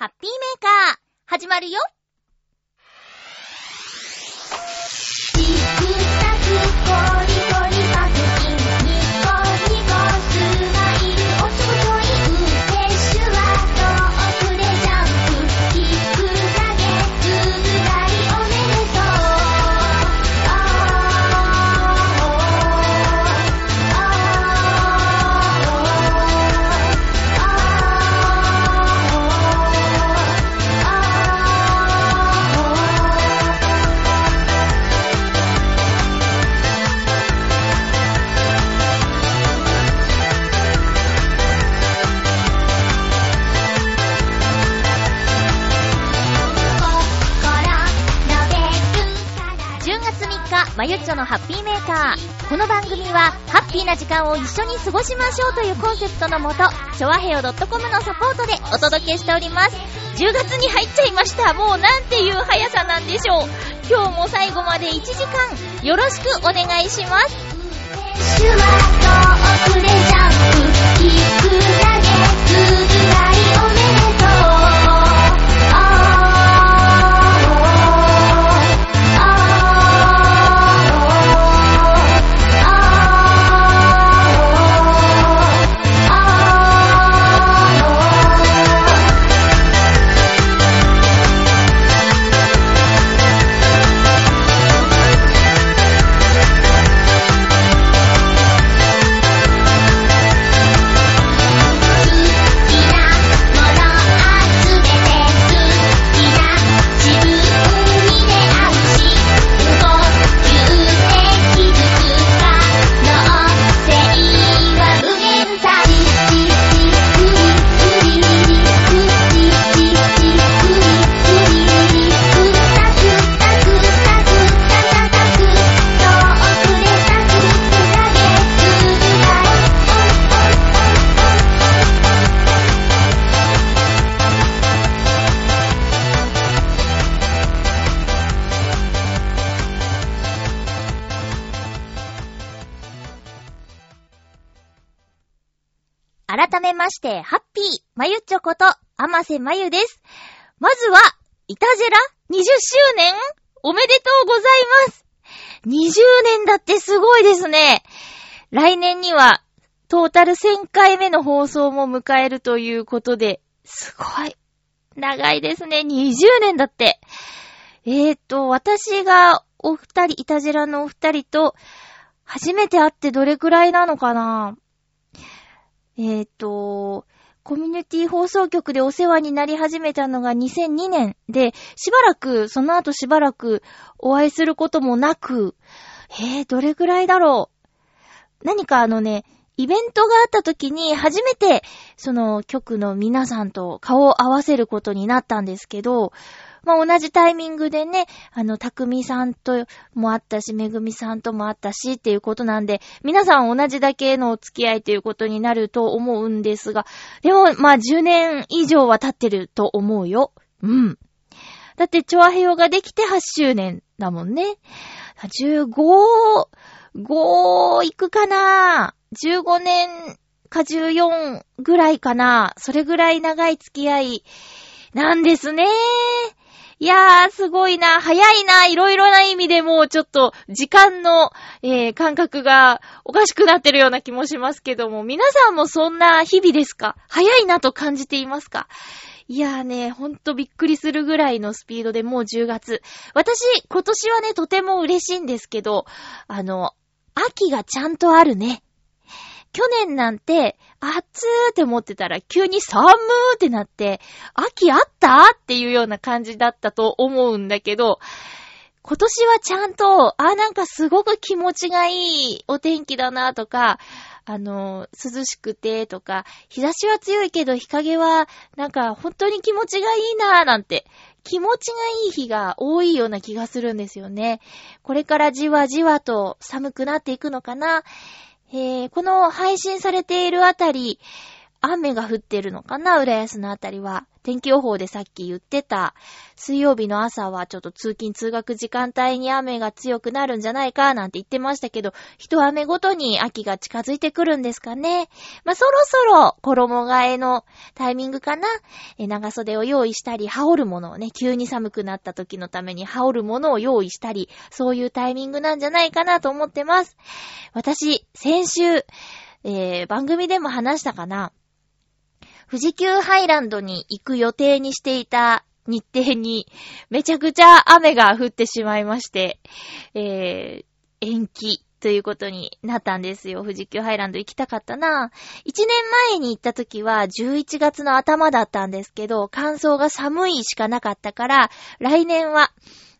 ハッピーメーカー、始まるよ。まゆっちょのハッピーメーカー。この番組は、ハッピーな時間を一緒に過ごしましょうというコンセプトのもと、ショワヘヨ .com のサポートでお届けしております。10月に入っちゃいました。もうなんていう速さなんでしょう。今日も最後まで1時間、よろしくお願いします。シュワ遠くでジャンプ聞くだけずぶだりおめでして、ハッピー、まゆっちょこと、あませまゆです。まずは、いたじら20周年おめでとうございます。20年だってすごいですね。来年には、トータル1000回目の放送も迎えるということで、すごい。長いですね。20年だって。えーと、私がお二人、いたじらのお二人と、初めて会ってどれくらいなのかなえっ、と、コミュニティ放送局でお世話になり始めたのが2002年で、しばらく、その後しばらくお会いすることもなく、えー、どれくらいだろう？何かあのね、イベントがあった時に初めて、その局の皆さんと顔を合わせることになったんですけど、まあ、同じタイミングでね、あの、たくみさんともあったし、めぐみさんともあったしっていうことなんで、皆さん同じだけのお付き合いということになると思うんですが、でも、まあ、10年以上は経ってると思うよ。うん。だって、チョアヘヨができて8周年だもんね。15、5いくかな ?15 年か14ぐらいかな？それぐらい長い付き合いなんですね。いやー、すごいな。早いな。いろいろな意味でもうちょっと時間の、えー、感覚がおかしくなってるような気もしますけども、皆さんもそんな日々ですか？早いなと感じていますか？いやーね、ほんとびっくりするぐらいのスピードでもう10月。私、今年はね、とても嬉しいんですけど、あの、秋がちゃんとあるね。去年なんて、暑ーって思ってたら急に寒ーってなって、秋あったっていうような感じだったと思うんだけど、今年はちゃんと、あ、なんかすごく気持ちがいいお天気だなとか、あの、涼しくてとか、日差しは強いけど日陰はなんか本当に気持ちがいいなーなんて、気持ちがいい日が多いような気がするんですよね。これからじわじわと寒くなっていくのかなえー、この配信されているあたり、雨が降ってるのかな浦安のあたりは。天気予報でさっき言ってた、水曜日の朝はちょっと通勤通学時間帯に雨が強くなるんじゃないかなんて言ってましたけど、一雨ごとに秋が近づいてくるんですかね。まあ、そろそろ衣替えのタイミングかな。え長袖を用意したり、羽織るものをね、急に寒くなった時のために羽織るものを用意したり、そういうタイミングなんじゃないかなと思ってます。私、先週、えー、番組でも話したかな。富士急ハイランドに行く予定にしていた日程にめちゃくちゃ雨が降ってしまいまして、えー、延期ということになったんですよ。富士急ハイランド行きたかったな。一年前に行った時は11月の頭だったんですけど、乾燥が寒いしかなかったから、来年は、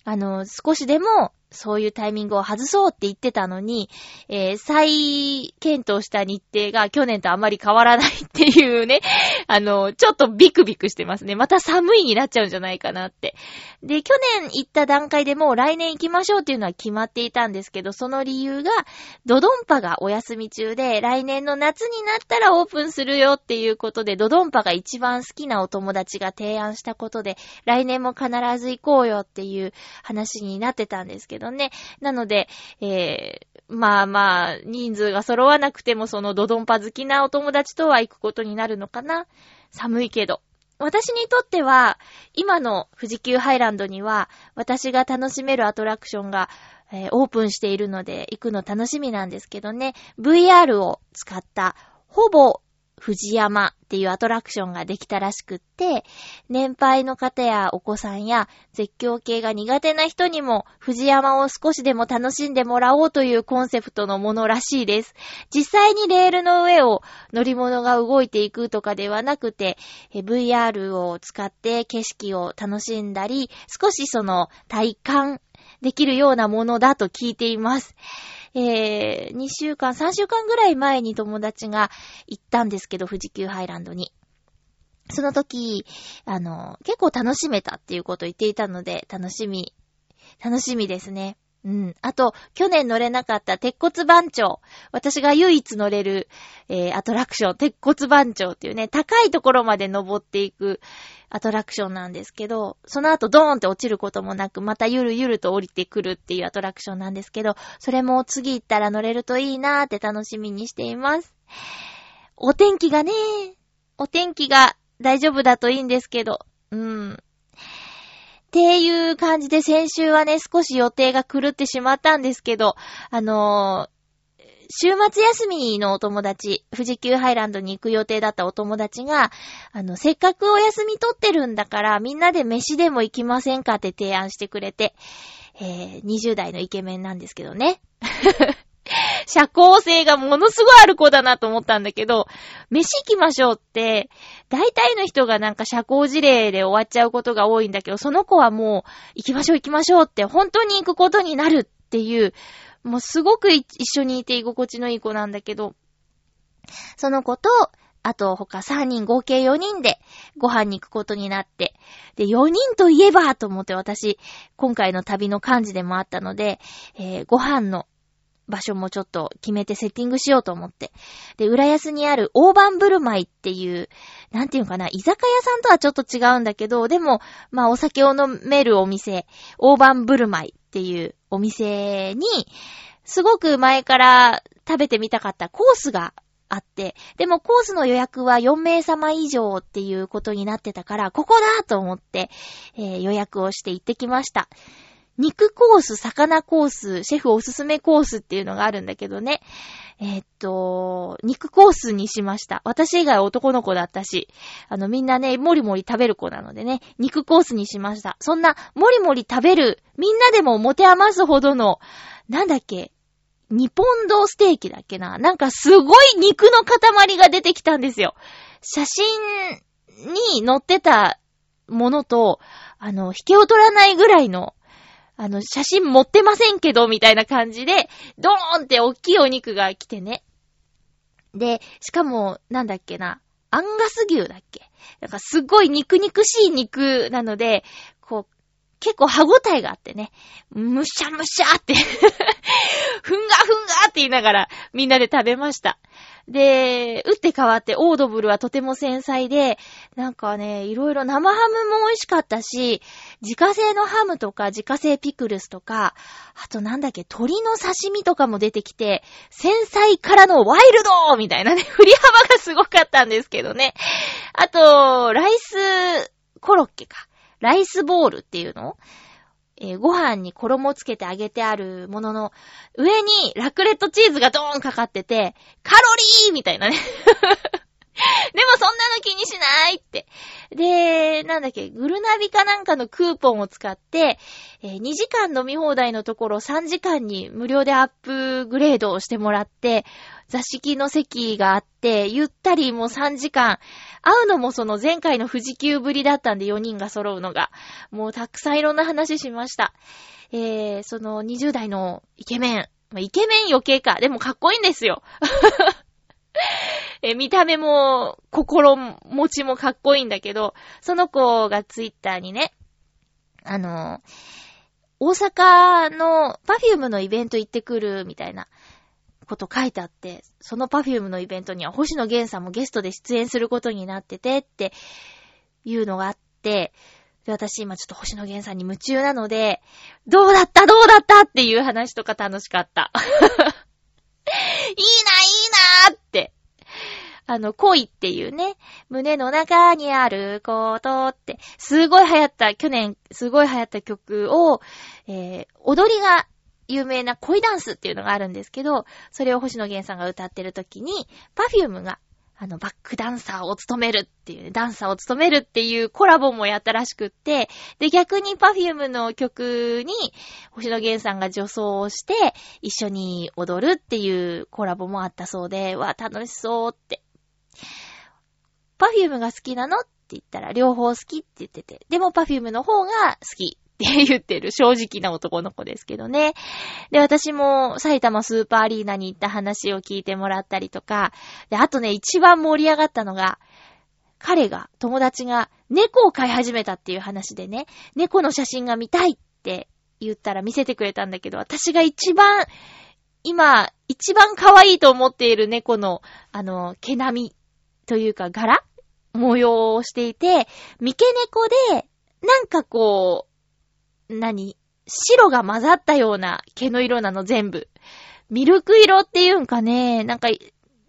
あの、少しでもそういうタイミングを外そうって言ってたのに、えー、再検討した日程が去年とあまり変わらないっていうね、あの、ちょっとビクビクしてますね。また寒いになっちゃうんじゃないかなって。で、去年行った段階でもう来年行きましょうっていうのは決まっていたんですけど、その理由が、ドドンパがお休み中で、来年の夏になったらオープンするよっていうことで、ドドンパが一番好きなお友達が提案したことで、来年も必ず行こうよっていう話になってたんですけど、どね。なので、えー、まあまあ、人数が揃わなくてもそのドドンパ好きなお友達とは行くことになるのかな。寒いけど。私にとっては、今の富士急ハイランドには、私が楽しめるアトラクションが、えー、オープンしているので、行くの楽しみなんですけどね。VR を使った、ほぼ富士山っていうアトラクションができたらしくって、年配の方やお子さんや絶叫系が苦手な人にも富士山を少しでも楽しんでもらおうというコンセプトのものらしいです。実際にレールの上を乗り物が動いていくとかではなくて、VR を使って景色を楽しんだり、少しその体感できるようなものだと聞いています。えー、2週間、3週間ぐらい前に友達が行ったんですけど、富士急ハイランドに。その時、あの、結構楽しめたっていうことを言っていたので、楽しみ、楽しみですね。うん。あと、去年乗れなかった鉄骨番長。私が唯一乗れる、えー、アトラクション、鉄骨番長っていうね、高いところまで登っていくアトラクションなんですけど、その後ドーンって落ちることもなく、またゆるゆると降りてくるっていうアトラクションなんですけど、それも次行ったら乗れるといいなーって楽しみにしています。お天気がね、お天気が大丈夫だといいんですけど、うん。っていいう感じで先週はね、少し予定が狂ってしまったんですけど、あのー、週末休みのお友達、富士急ハイランドに行く予定だったお友達が、あの、せっかくお休み取ってるんだから、みんなで飯でも行きませんかって提案してくれて、えー、20代のイケメンなんですけどね。社交性がものすごいある子だなと思ったんだけど、飯行きましょうって、大体の人がなんか社交辞令で終わっちゃうことが多いんだけど、その子はもう、行きましょう行きましょうって、本当に行くことになるっていう、もうすごく一緒にいて居心地のいい子なんだけど、その子と、あと他3人合計4人でご飯に行くことになって、で、4人といえばと思って私、今回の旅の感じでもあったので、えー、ご飯の場所もちょっと決めてセッティングしようと思って。で、浦安にある大盤振る舞いっていう、なんていうかな、居酒屋さんとはちょっと違うんだけど、でも、まあお酒を飲めるお店、大盤振る舞いっていうお店に、すごく前から食べてみたかったコースがあって、でもコースの予約は4名様以上っていうことになってたから、ここだと思って、えー、予約をして行ってきました。肉コース、魚コース、シェフおすすめコースっていうのがあるんだけどね。え、っと、肉コースにしました。私以外男の子だったし、あのみんなね、もりもり食べる子なのでね、肉コースにしました。そんな、もりもり食べる、みんなでも持て余すほどの、なんだっけ、ニポンドステーキだっけななんかすごい肉の塊が出てきたんですよ。写真に載ってたものと、あの、引けを取らないぐらいのあの、写真持ってませんけど、みたいな感じで、ドーンって大きいお肉が来てね。で、しかも、なんだっけな、アンガス牛だっけなんかすっごい肉肉しい肉なので、結構歯ごたえがあってね、むしゃむしゃって ふんがふんがって言いながらみんなで食べました。で、打って変わってオードブルはとても繊細で、なんかね、いろいろ生ハムも美味しかったし、自家製のハムとか自家製ピクルスとか、あとなんだっけ、鶏の刺身とかも出てきて、繊細からのワイルドみたいなね、振り幅がすごかったんですけどね。あと、ライスコロッケか。ライスボールっていうの？えーご飯に衣つけて揚げてあるものの、上にラクレットチーズがドーンかかってて、カロリーみたいなね。でもそんなの気にしないって。で、なんだっけ、グルナビかなんかのクーポンを使って、えー2時間飲み放題のところ3時間に無料でアップグレードをしてもらって、座敷の席があって、ゆったりもう3時間、会うのもその前回の富士急ぶりだったんで4人が揃うのが、もうたくさんいろんな話しました。えー、その20代のイケメン、ま、イケメン余計か、でもかっこいいんですよ。え見た目も、心持ちもかっこいいんだけど、その子がツイッターにね、あの、大阪のパフュームのイベント行ってくるみたいな。こと書いてあって、そのパフュームのイベントには星野源さんもゲストで出演することになっててっていうのがあって、で、私今ちょっと星野源さんに夢中なので、どうだった？どうだった？っていう話とか楽しかった。いいな、いいなーって。あの、恋っていうね、胸の中にあることって、すごい流行った、去年すごい流行った曲を、えー、踊りが有名な恋ダンスっていうのがあるんですけど、それを星野源さんが歌ってる時に、パフュームが、あの、バックダンサーを務めるっていう、ダンサーを務めるっていうコラボもやったらしくって、で、逆にパフュームの曲に、星野源さんが女装をして、一緒に踊るっていうコラボもあったそうで、わ、楽しそうって。パフュームが好きなの？って言ったら、両方好きって言ってて、でもパフュームの方が好き。って言ってる正直な男の子ですけどね。で、私も埼玉スーパーアリーナに行った話を聞いてもらったりとか、で、あとね、一番盛り上がったのが、彼が、友達が猫を飼い始めたっていう話でね、猫の写真が見たいって言ったら見せてくれたんだけど、私が一番、今、一番可愛いと思っている猫の、あの、毛並みというか柄模様をしていて、三毛猫で、なんかこう、何？白が混ざったような毛の色なの全部。ミルク色っていうんかね、なんか、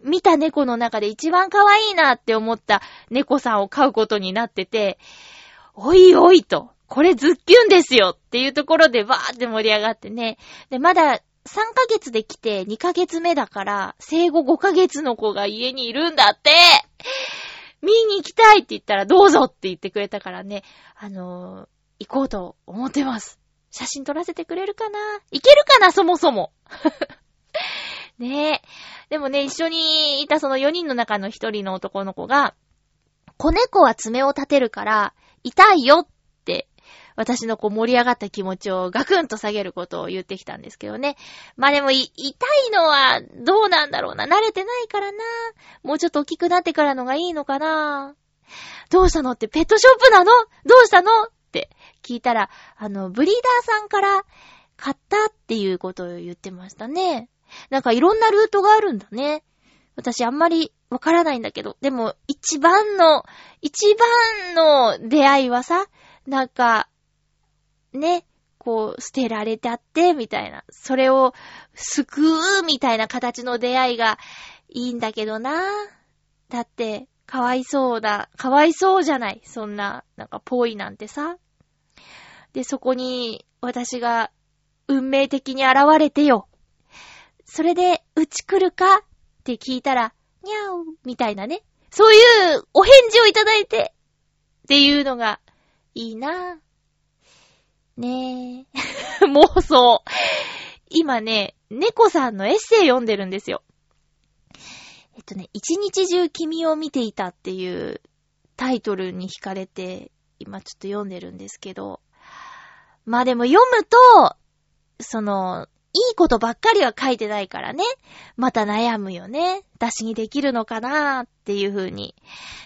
見た猫の中で一番可愛いなって思った猫さんを飼うことになってて、おいおいと、これズッキュンですよっていうところでバーって盛り上がってね。で、まだ3ヶ月で来て2ヶ月目だから、生後5ヶ月の子が家にいるんだって見に行きたいって言ったらどうぞって言ってくれたからね、あのー行こうと思ってます。写真撮らせてくれるかな？行けるかな？そもそも。ねえ。でもね、一緒にいたその4人の中の1人の男の子が、子猫は爪を立てるから、痛いよって、私のこう盛り上がった気持ちをガクンと下げることを言ってきたんですけどね。まあでも、痛いのはどうなんだろうな？慣れてないからな。もうちょっと大きくなってからのがいいのかな？どうしたのってペットショップなの？どうしたの？って聞いたら、あの、ブリーダーさんから買ったっていうことを言ってましたね。なんかいろんなルートがあるんだね。私あんまりわからないんだけど、でも一番の、一番の出会いはさ、なんか、ね、こう、捨てられてあって、みたいな。それを救う、みたいな形の出会いがいいんだけどな。だって、かわいそうだ。かわいそうじゃない。そんな、なんか、ぽいなんてさ。で、そこに、私が、運命的に現れてよ。それで、うち来るか？って聞いたら、にゃおみたいなね。そういうお返事をいただいて、っていうのが、いいなぁねえ。妄想。今ね、猫さんのエッセイ読んでるんですよ。えっとね、一日中君を見ていたっていうタイトルに惹かれて、今ちょっと読んでるんですけど。まあでも読むと、その、いいことばっかりは書いてないからね。また悩むよね。私にできるのかなっていう風に。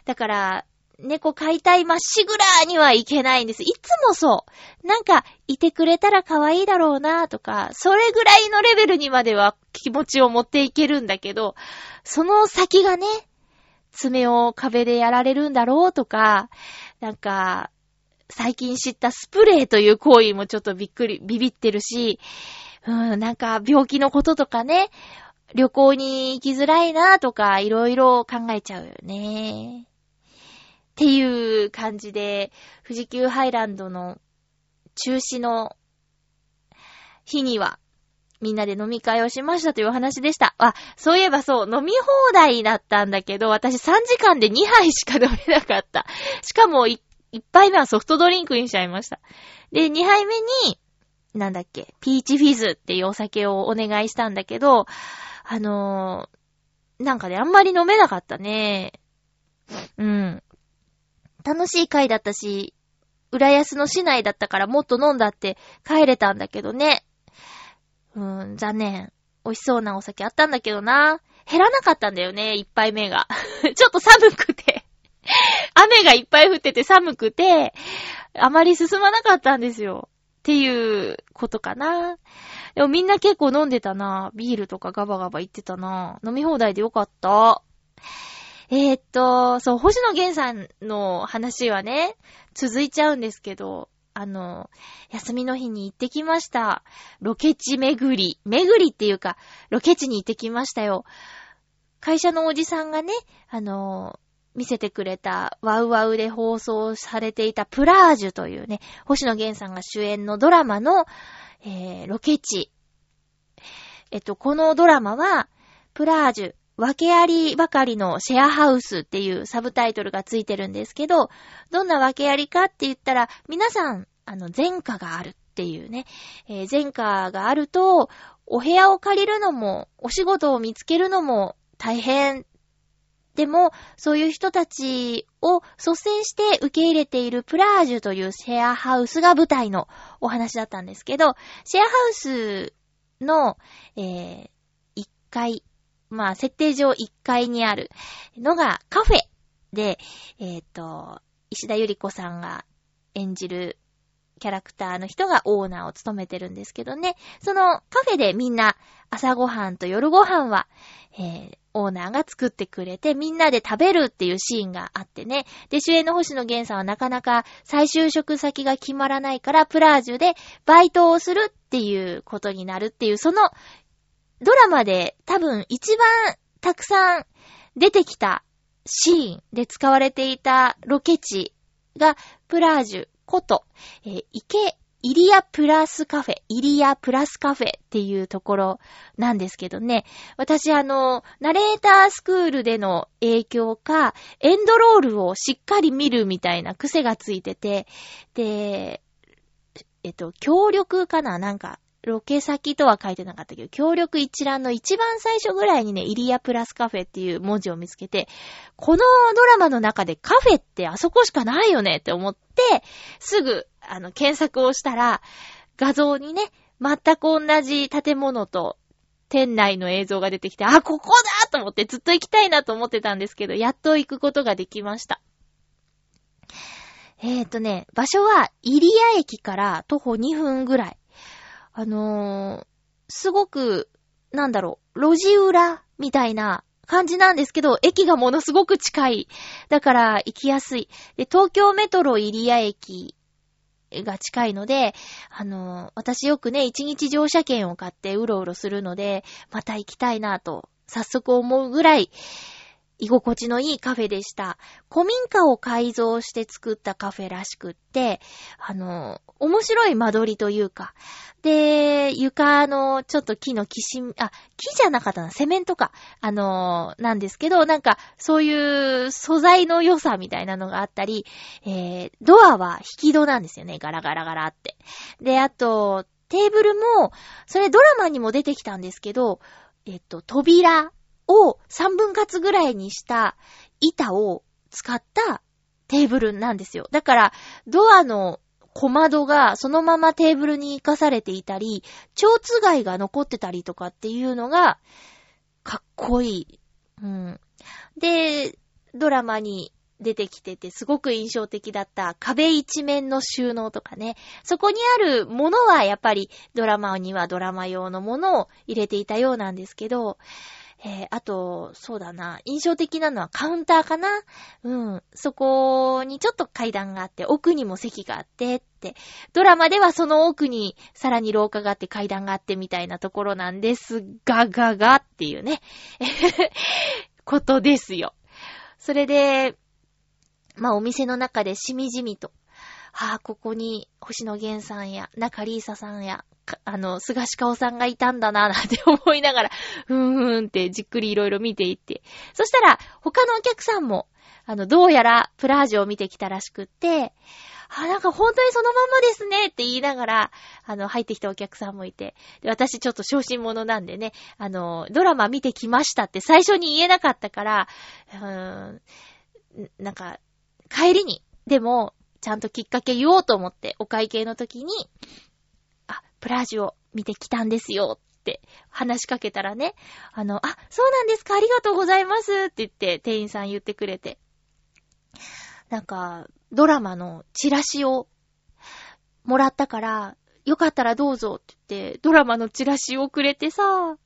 だから、猫飼いたいまっしぐらーにはいけないんです。いつもそう。なんか、いてくれたら可愛いだろうなとか、それぐらいのレベルにまでは気持ちを持っていけるんだけど、その先がね、爪を壁でやられるんだろうとか、なんか、最近知ったスプレーという行為もちょっとびっくり、ビビってるし、うん、なんか病気のこととかね、旅行に行きづらいなとか、いろいろ考えちゃうよね。っていう感じで、富士急ハイランドの中止の日には、みんなで飲み会をしましたというお話でした。あ、そういえばそう、飲み放題だったんだけど、私3時間で2杯しか飲めなかった。しかも1杯目はソフトドリンクにしちゃいました。で、2杯目に、なんだっけ、ピーチフィズっていうお酒をお願いしたんだけど、あのー、なんかね、あんまり飲めなかったね。うん。楽しい回だったし、浦安の市内だったからもっと飲んだって帰れたんだけどね。うん、残念。美味しそうなお酒あったんだけどな。減らなかったんだよね、一杯目が。ちょっと寒くて。雨がいっぱい降ってて寒くて、あまり進まなかったんですよ。っていうことかな。でもみんな結構飲んでたな。ビールとかガバガバ言ってたな。飲み放題でよかった。えー、っと、そう、星野源さんの話はね、続いちゃうんですけど、あの、休みの日に行ってきました。ロケ地巡り。巡りっていうか、ロケ地に行ってきましたよ。会社のおじさんがね、あの、見せてくれた、ワウワウで放送されていたプラージュというね、星野源さんが主演のドラマの、えー、ロケ地。えっと、このドラマは、プラージュ、訳ありばかりのシェアハウスっていうサブタイトルがついてるんですけど、どんな訳ありかって言ったら、皆さん、あの、前科があるっていうね、えー前科があると、お部屋を借りるのも、お仕事を見つけるのも大変。でも、そういう人たちを率先して受け入れているプラージュというシェアハウスが舞台のお話だったんですけど、シェアハウスの、えー、1階、まあ、設定上1階にあるのがカフェで、えっ、と、石田ゆり子さんが演じるキャラクターの人がオーナーを務めてるんですけどね、そのカフェでみんな朝ごはんと夜ごはんは、えーオーナーが作ってくれてみんなで食べるっていうシーンがあってね。で、主演の星野源さんはなかなか再就職先が決まらないからプラージュでバイトをするっていうことになるっていう、そのドラマで多分一番たくさん出てきたシーンで使われていたロケ地がプラージュこと、えー池、イリアプラスカフェ、イリアプラスカフェっていうところなんですけどね。私あの、ナレータースクールでの影響か、エンドロールをしっかり見るみたいな癖がついてて、で、えっと、協力かななんか、ロケ先とは書いてなかったけど、協力一覧の一番最初ぐらいにね、イリアプラスカフェっていう文字を見つけて、このドラマの中でカフェってあそこしかないよねって思って、すぐ、あの、検索をしたら、画像にね、全く同じ建物と、店内の映像が出てきて、あ、ここだと思ってずっと行きたいなと思ってたんですけど、やっと行くことができました。えーとね、場所は、イリア駅から徒歩2分ぐらい。あのー、すごく、なんだろう、路地裏みたいな感じなんですけど、駅がものすごく近い。だから行きやすい。で、東京メトロ入谷駅が近いので、あのー、私よくね、一日乗車券を買ってうろうろするので、また行きたいなと、早速思うぐらい、居心地のいいカフェでした。古民家を改造して作ったカフェらしくって、あの、面白い間取りというか、で、床のちょっと木のきしみ、あ、木じゃなかったな、セメントか、あの、なんですけど、なんか、そういう素材の良さみたいなのがあったり、えー、ドアは引き戸なんですよね、ガラガラガラって。で、あと、テーブルも、それドラマにも出てきたんですけど、えっと、扉を3分割ぐらいにした板を使ったテーブルなんですよ。だから、ドアの小窓がそのままテーブルに活かされていたり、蝶つがいが残ってたりとかっていうのが、かっこいい。うん。で、ドラマに出てきてて、すごく印象的だった壁一面の収納とかね。そこにあるものはやっぱりドラマにはドラマ用のものを入れていたようなんですけど、えー、あと、そうだな、印象的なのはカウンターかなうん。そこにちょっと階段があって、奥にも席があってって、ドラマではその奥にさらに廊下があって階段があってみたいなところなんですが、ががっていうね、ことですよ。それで、まあお店の中でしみじみと、はあ、ここに星野源さんや中里依紗さんや、あの、菅氏顔さんがいたんだな、なんて思いながら、ふーんふんってじっくりいろいろ見ていって。そしたら、他のお客さんも、あの、どうやらプラージュを見てきたらしくって、あ、なんか本当にそのままですねって言いながら、あの、入ってきたお客さんもいて、で私ちょっと昇進者なんでね、あの、ドラマ見てきましたって最初に言えなかったから、うーん、なんか、帰りに、でも、ちゃんときっかけ言おうと思って、お会計の時に、あ、プラージュを見てきたんですよって話しかけたらね、あの、あ、そうなんですか、ありがとうございますって言って店員さん言ってくれて。なんか、ドラマのチラシをもらったから、よかったらどうぞって言って、ドラマのチラシをくれてさ、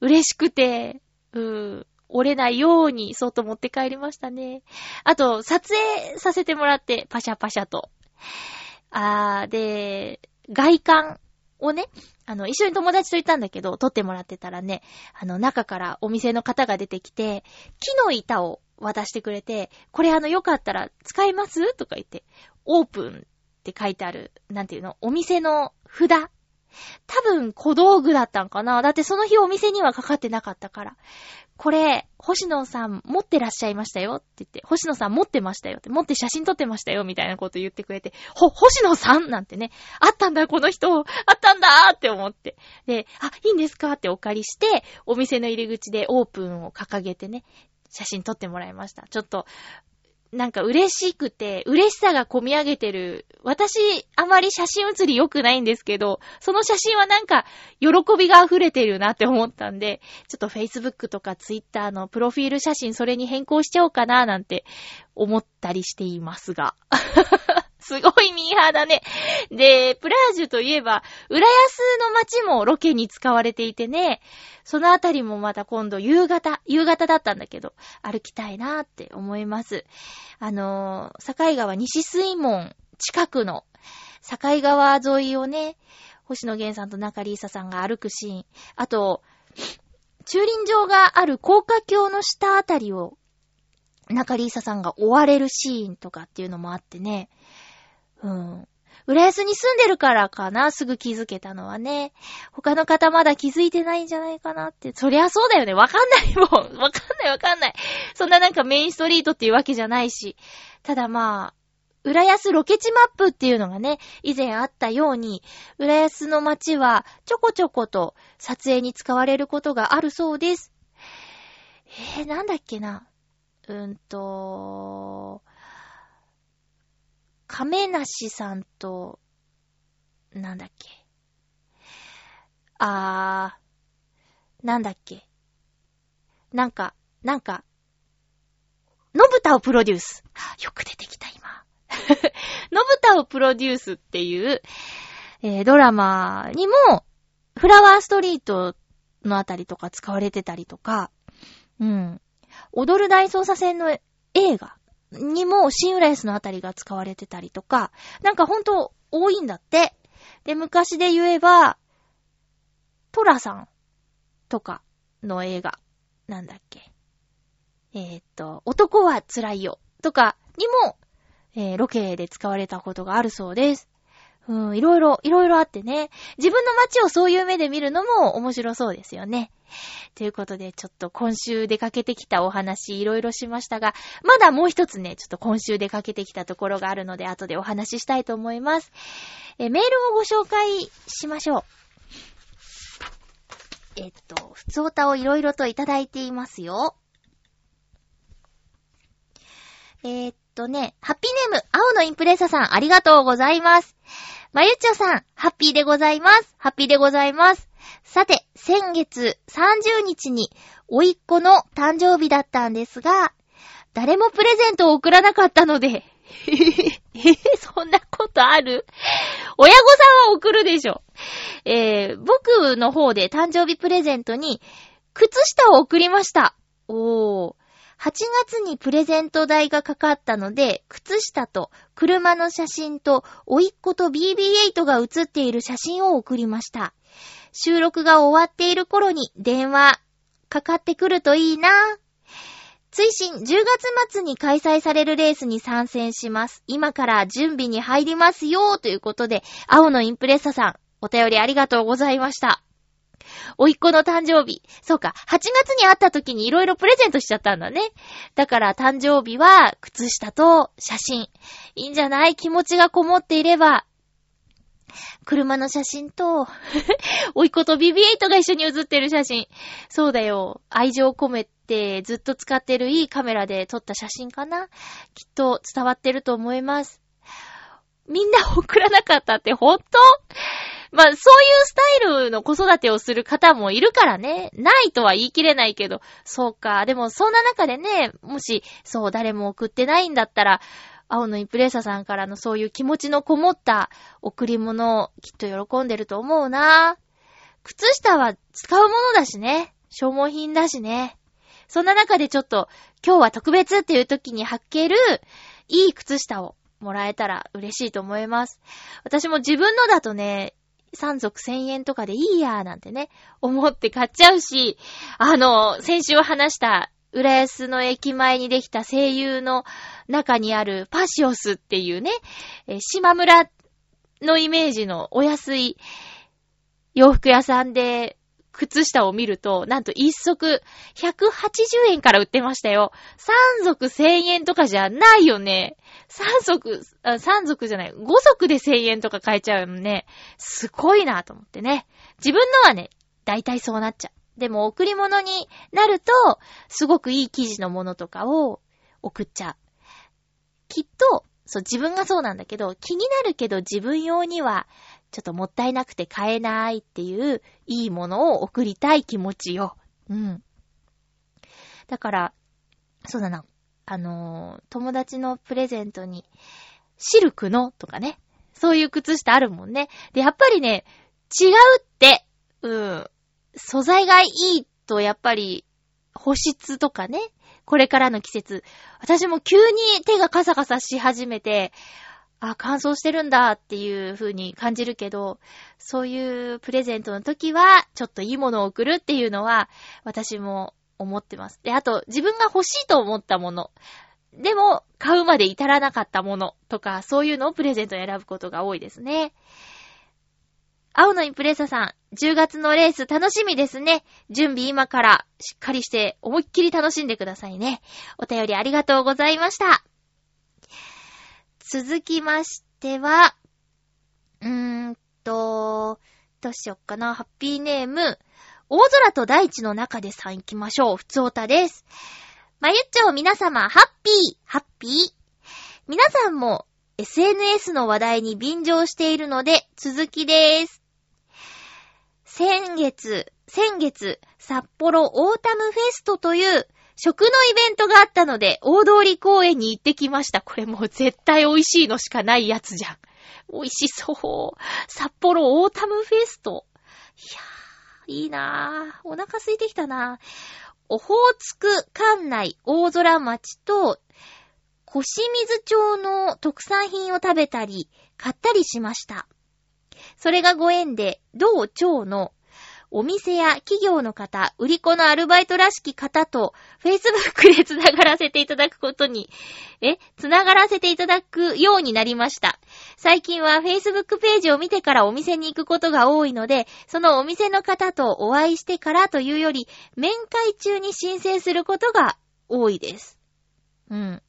嬉しくて、うー、折れないように、そっと持って帰りましたね。あと、撮影させてもらって、パシャパシャと。あー、で、外観をね、あの、一緒に友達と行ったんだけど、撮ってもらってたらね、あの、中からお店の方が出てきて、木の板を渡してくれて、これあの、よかったら使います？とか言って、オープンって書いてある、なんていうの、お店の札多分小道具だったんかなだってその日お店にはかかってなかったから。これ、星野さん持ってらっしゃいましたよって言って、星野さん持ってましたよって、持って写真撮ってましたよみたいなこと言ってくれて、ほ、星野さんなんてね、あったんだこの人、あったんだーって思って。で、あ、いいんですかってお借りして、お店の入り口でオープンを掲げてね、写真撮ってもらいました。ちょっと、なんか嬉しくて、嬉しさが込み上げてる。私、あまり写真写り良くないんですけど、その写真はなんか、喜びが溢れてるなって思ったんで、ちょっと Facebook とか Twitter のプロフィール写真それに変更しちゃおうかななんて思ったりしていますが。すごいミーハーだね。で、プラージュといえば、浦安の街もロケに使われていてね、そのあたりもまた今度夕方、夕方だったんだけど、歩きたいなーって思います。あのー、境川西水門近くの境川沿いをね、星野源さんと中里依紗さんが歩くシーン、あと、駐輪場がある高架橋の下あたりを中里依紗さんが追われるシーンとかっていうのもあってね、うん。浦安に住んでるからかな、すぐ気づけたのはね。他の方まだ気づいてないんじゃないかなって。そりゃそうだよね。わかんないもん。わかんないわかんない。そんななんかメインストリートっていうわけじゃないし。ただまあ、浦安ロケ地マップっていうのがね、以前あったように、浦安の街はちょこちょこと撮影に使われることがあるそうです。えー、なんだっけな。うんと、亀梨さんと、なんだっけ？あー、なんだっけ？なんか、なんか、のぶたをプロデュース。よく出てきた、今。のぶたをプロデュースっていう、えー、ドラマにも、フラワーストリートのあたりとか使われてたりとか、うん。踊る大捜査線の映画にも新浦安のあたりが使われてたりとか、なんかほんと多いんだって。で、昔で言えば、トラさんとかの映画、なんだっけ。えー、っと、男は辛いよとかにも、えー、ロケで使われたことがあるそうです。うん、いろいろ、いろいろあってね。自分の街をそういう目で見るのも面白そうですよね。ということで、ちょっと今週出かけてきたお話いろいろしましたが、まだもう一つね、ちょっと今週出かけてきたところがあるので、後でお話ししたいと思います。え、メールをご紹介しましょう。えっと、普通歌をいろいろといただいていますよ。えー、っとね、ハッピーネーム、青のインプレッサさん、ありがとうございます。まゆちょさん、ハッピーでございます。ハッピーでございます。さて、先月30日に、おいっ子の誕生日だったんですが、誰もプレゼントを送らなかったので。え そんなことある？親御さんは送るでしょ。えー、僕の方で誕生日プレゼントに、靴下を送りました。おー。8月にプレゼント代がかかったので、靴下と車の写真と、甥いっ子と BB8 が写っている写真を送りました。収録が終わっている頃に電話かかってくるといいな。追伸、10月末に開催されるレースに参戦します。今から準備に入りますよということで、青のインプレッサさん、お便りありがとうございました。おいっ子の誕生日。そうか、8月に会った時に色々プレゼントしちゃったんだね。だから誕生日は、靴下と写真。いいんじゃない？気持ちがこもっていれば。車の写真と、おいっ子と BB8 が一緒に写ってる写真。そうだよ。愛情込めてずっと使ってるいいカメラで撮った写真かなきっと伝わってると思います。みんな送らなかったって本当？まあ、そういうスタイルの子育てをする方もいるからね。ないとは言い切れないけど。そうか。でも、そんな中でね、もし、そう、誰も送ってないんだったら、青のインプレッサさんからのそういう気持ちのこもった贈り物をきっと喜んでると思うな。靴下は使うものだしね。消耗品だしね。そんな中でちょっと、今日は特別っていう時に履ける、いい靴下をもらえたら嬉しいと思います。私も自分のだとね、3足1000円とかでいいやーなんてね、思って買っちゃうし、あの、先週話した、浦安の駅前にできた声優の中にあるパシオスっていうね、え島村のイメージのお安い洋服屋さんで靴下を見ると、なんと一足180円から売ってましたよ。3足1000円とかじゃないよね。3足、あ3足じゃない、5足で1000円とか買えちゃうもんね。すごいなと思ってね。自分のはね、だいたいそうなっちゃう。でも贈り物になると、すごくいい生地のものとかを送っちゃう。きっと、そう、自分がそうなんだけど、気になるけど自分用には、ちょっともったいなくて買えないっていう、いいものを送りたい気持ちよ。うん。だから、そうだな。あのー友達のプレゼントに、シルクのとかね。そういう靴下あるもんね。で、やっぱりね、違うって、うん。素材がいいと、やっぱり、保湿とかね。これからの季節。私も急に手がカサカサし始めて、あ、乾燥してるんだっていう風に感じるけど、そういうプレゼントの時は、ちょっといいものを送るっていうのは、私も思ってます。で、あと、自分が欲しいと思ったもの。でも、買うまで至らなかったものとか、そういうのをプレゼントに選ぶことが多いですね。青のインプレッサさん、10月のレース楽しみですね。準備今からしっかりして思いっきり楽しんでくださいね。お便りありがとうございました。続きましては、うーんと、どうしよっかな。ハッピーネーム、大空と大地の中でさん行きましょう。ふつおたです。まゆっちょ皆様、ハッピー、ハッピー。皆さんも SNS の話題に便乗しているので、続きです。先月、先月、札幌オータムフェストという食のイベントがあったので、大通公園に行ってきました。これもう絶対美味しいのしかないやつじゃん。美味しそう。札幌オータムフェスト。いやー、いいなー。お腹空いてきたなー。オホーツク管内大空町と、小清水町の特産品を食べたり、買ったりしました。それがご縁で、同町のお店や企業の方、売り子のアルバイトらしき方と、Facebook で繋がらせていただくことに、え繋がらせていただくようになりました。最近は Facebook ページを見てからお店に行くことが多いので、そのお店の方とお会いしてからというより、面会中に申請することが多いです。うん。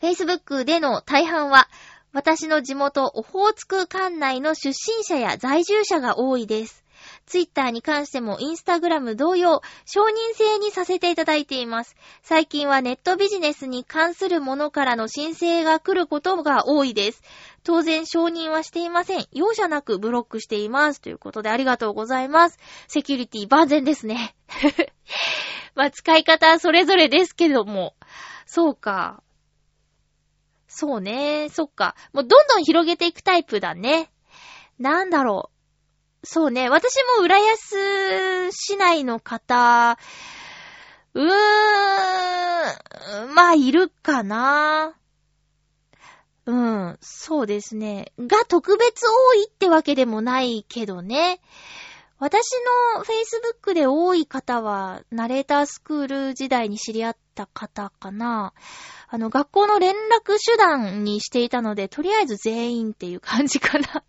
Facebook での大半は、私の地元オホーツク管内の出身者や在住者が多いです。ツイッターに関してもインスタグラム同様、承認制にさせていただいています。最近はネットビジネスに関するものからの申請が来ることが多いです。当然承認はしていません。容赦なくブロックしています。ということでありがとうございます。セキュリティ万全ですね。まあ使い方はそれぞれですけども、そうか。そうね。そっか。もうどんどん広げていくタイプだね。なんだろう。そうね。私も浦安市内の方、うーん、まあ、いるかな。うん、そうですね。が特別多いってわけでもないけどね。私の Facebook で多い方は、ナレータースクール時代に知り合った方かな。あの、学校の連絡手段にしていたので、とりあえず全員っていう感じかな。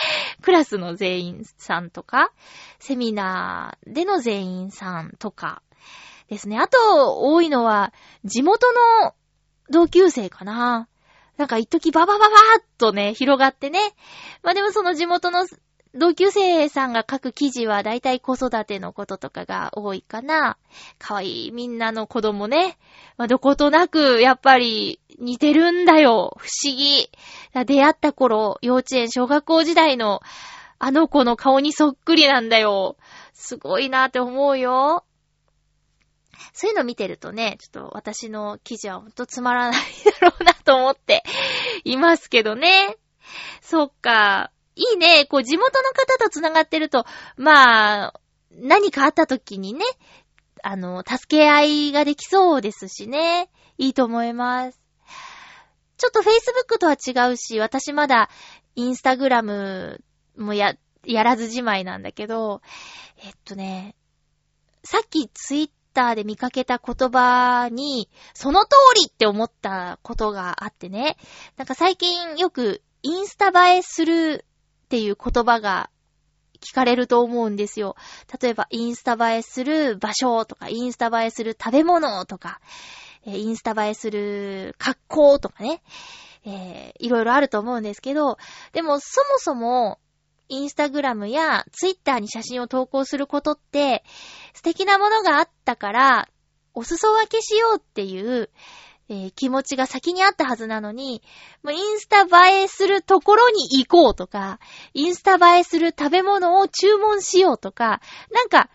クラスの全員さんとか、セミナーでの全員さんとかですね。あと、多いのは、地元の同級生かな。なんか一時ババババーっとね、広がってね。まあでもその地元の同級生さんが書く記事はだいたい子育てのこととかが多いかな。かわいいみんなの子供ね。まあどことなくやっぱり似てるんだよ。不思議。出会った頃、幼稚園、小学校時代のあの子の顔にそっくりなんだよ。すごいなって思うよ。そういうの見てるとね、ちょっと私の記事はほんとつまらないだろうなと思っていますけどね。そっか。いいね。こう地元の方と繋がってると、まあ、何かあった時にね、あの、助け合いができそうですしね。いいと思います。ちょっと Facebook とは違うし、私まだインスタグラムもや、やらずじまいなんだけど、えっとね、さっきツイッターで見かけた言葉に、その通りって思ったことがあってね。なんか最近よくインスタ映えするっていう言葉が聞かれると思うんですよ。例えば、インスタ映えする場所とか、インスタ映えする食べ物とか、インスタ映えする格好とかね。えーいろいろあると思うんですけど、でもそもそも、インスタグラムやツイッターに写真を投稿することって、素敵なものがあったから、お裾分けしようっていう、えー気持ちが先にあったはずなのに、もうインスタ映えするところに行こうとか、インスタ映えする食べ物を注文しようとか、なんか、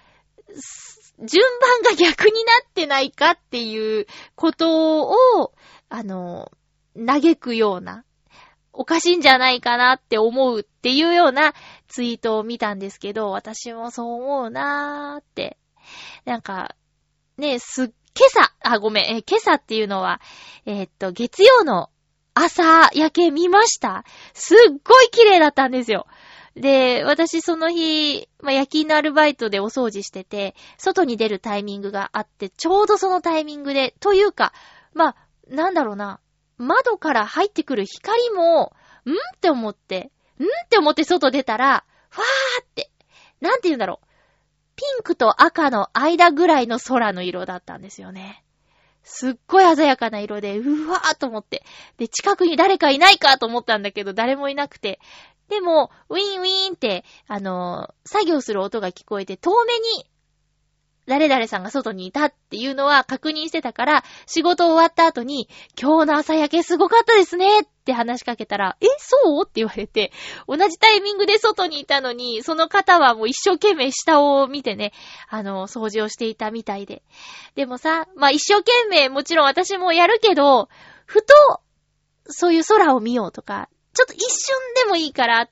順番が逆になってないかっていうことを、あの、嘆くような、おかしいんじゃないかなって思うっていうようなツイートを見たんですけど、私もそう思うなーって。なんか、ね、すっ、今朝、あ、ごめん、え、今朝っていうのは、えーっと、月曜の朝夜景見ましたすっごい綺麗だったんですよ。で、私その日、まあ、夜勤のアルバイトでお掃除してて、外に出るタイミングがあって、ちょうどそのタイミングで、というか、まあ、なんだろうな、窓から入ってくる光も、んって思って、んって思って外出たら、ファーって、なんて言うんだろう。ピンクと赤の間ぐらいの空の色だったんですよね。すっごい鮮やかな色で、うわーと思って。で、近くに誰かいないかと思ったんだけど、誰もいなくて。でも、ウィンウィンって、あのー作業する音が聞こえて、遠目に、誰々さんが外にいたっていうのは確認してたから、仕事終わった後に、今日の朝焼けすごかったですねって話しかけたら、え、そう？って言われて、同じタイミングで外にいたのに、その方はもう一生懸命下を見てね、あの、掃除をしていたみたいで。でもさ、まあ一生懸命もちろん私もやるけど、ふと、そういう空を見ようとか、ちょっと一瞬でもいいから、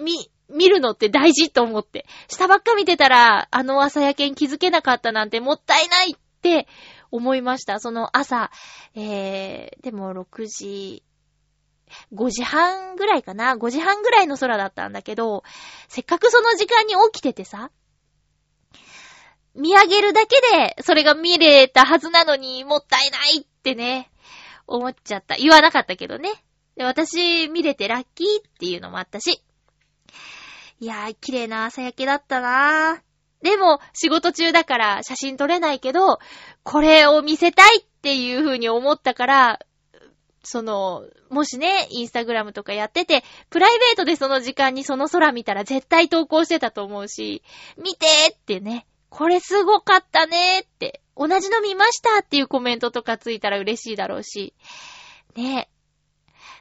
み、見るのって大事と思って。下ばっか見てたら、あの朝焼けに気づけなかったなんてもったいないって思いました。その朝、えー、でも6時、5時半ぐらいかな ?5 時半ぐらいの空だったんだけど、せっかくその時間に起きててさ、見上げるだけで、それが見れたはずなのに、もったいないってね、思っちゃった。言わなかったけどね。で、私、見れてラッキーっていうのもあったし。いやー、綺麗な朝焼けだったなー。でも、仕事中だから写真撮れないけど、これを見せたいっていう風に思ったから、その、もしね、インスタグラムとかやってて、プライベートでその時間にその空見たら絶対投稿してたと思うし、見てーってね、これすごかったねーって、同じの見ましたっていうコメントとかついたら嬉しいだろうし、ね。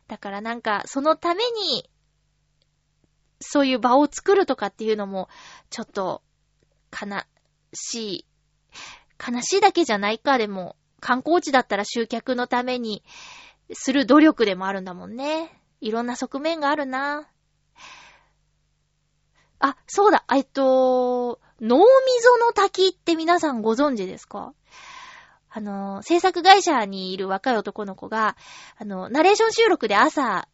だからなんか、そのために、そういう場を作るとかっていうのも、ちょっと、悲しい。悲しいだけじゃないか、でも、観光地だったら集客のためにする努力でもあるんだもんね。いろんな側面があるな。あ、そうだ、えっと、脳溝の滝って皆さんご存知ですか？あの、制作会社にいる若い男の子が、あの、ナレーション収録で朝、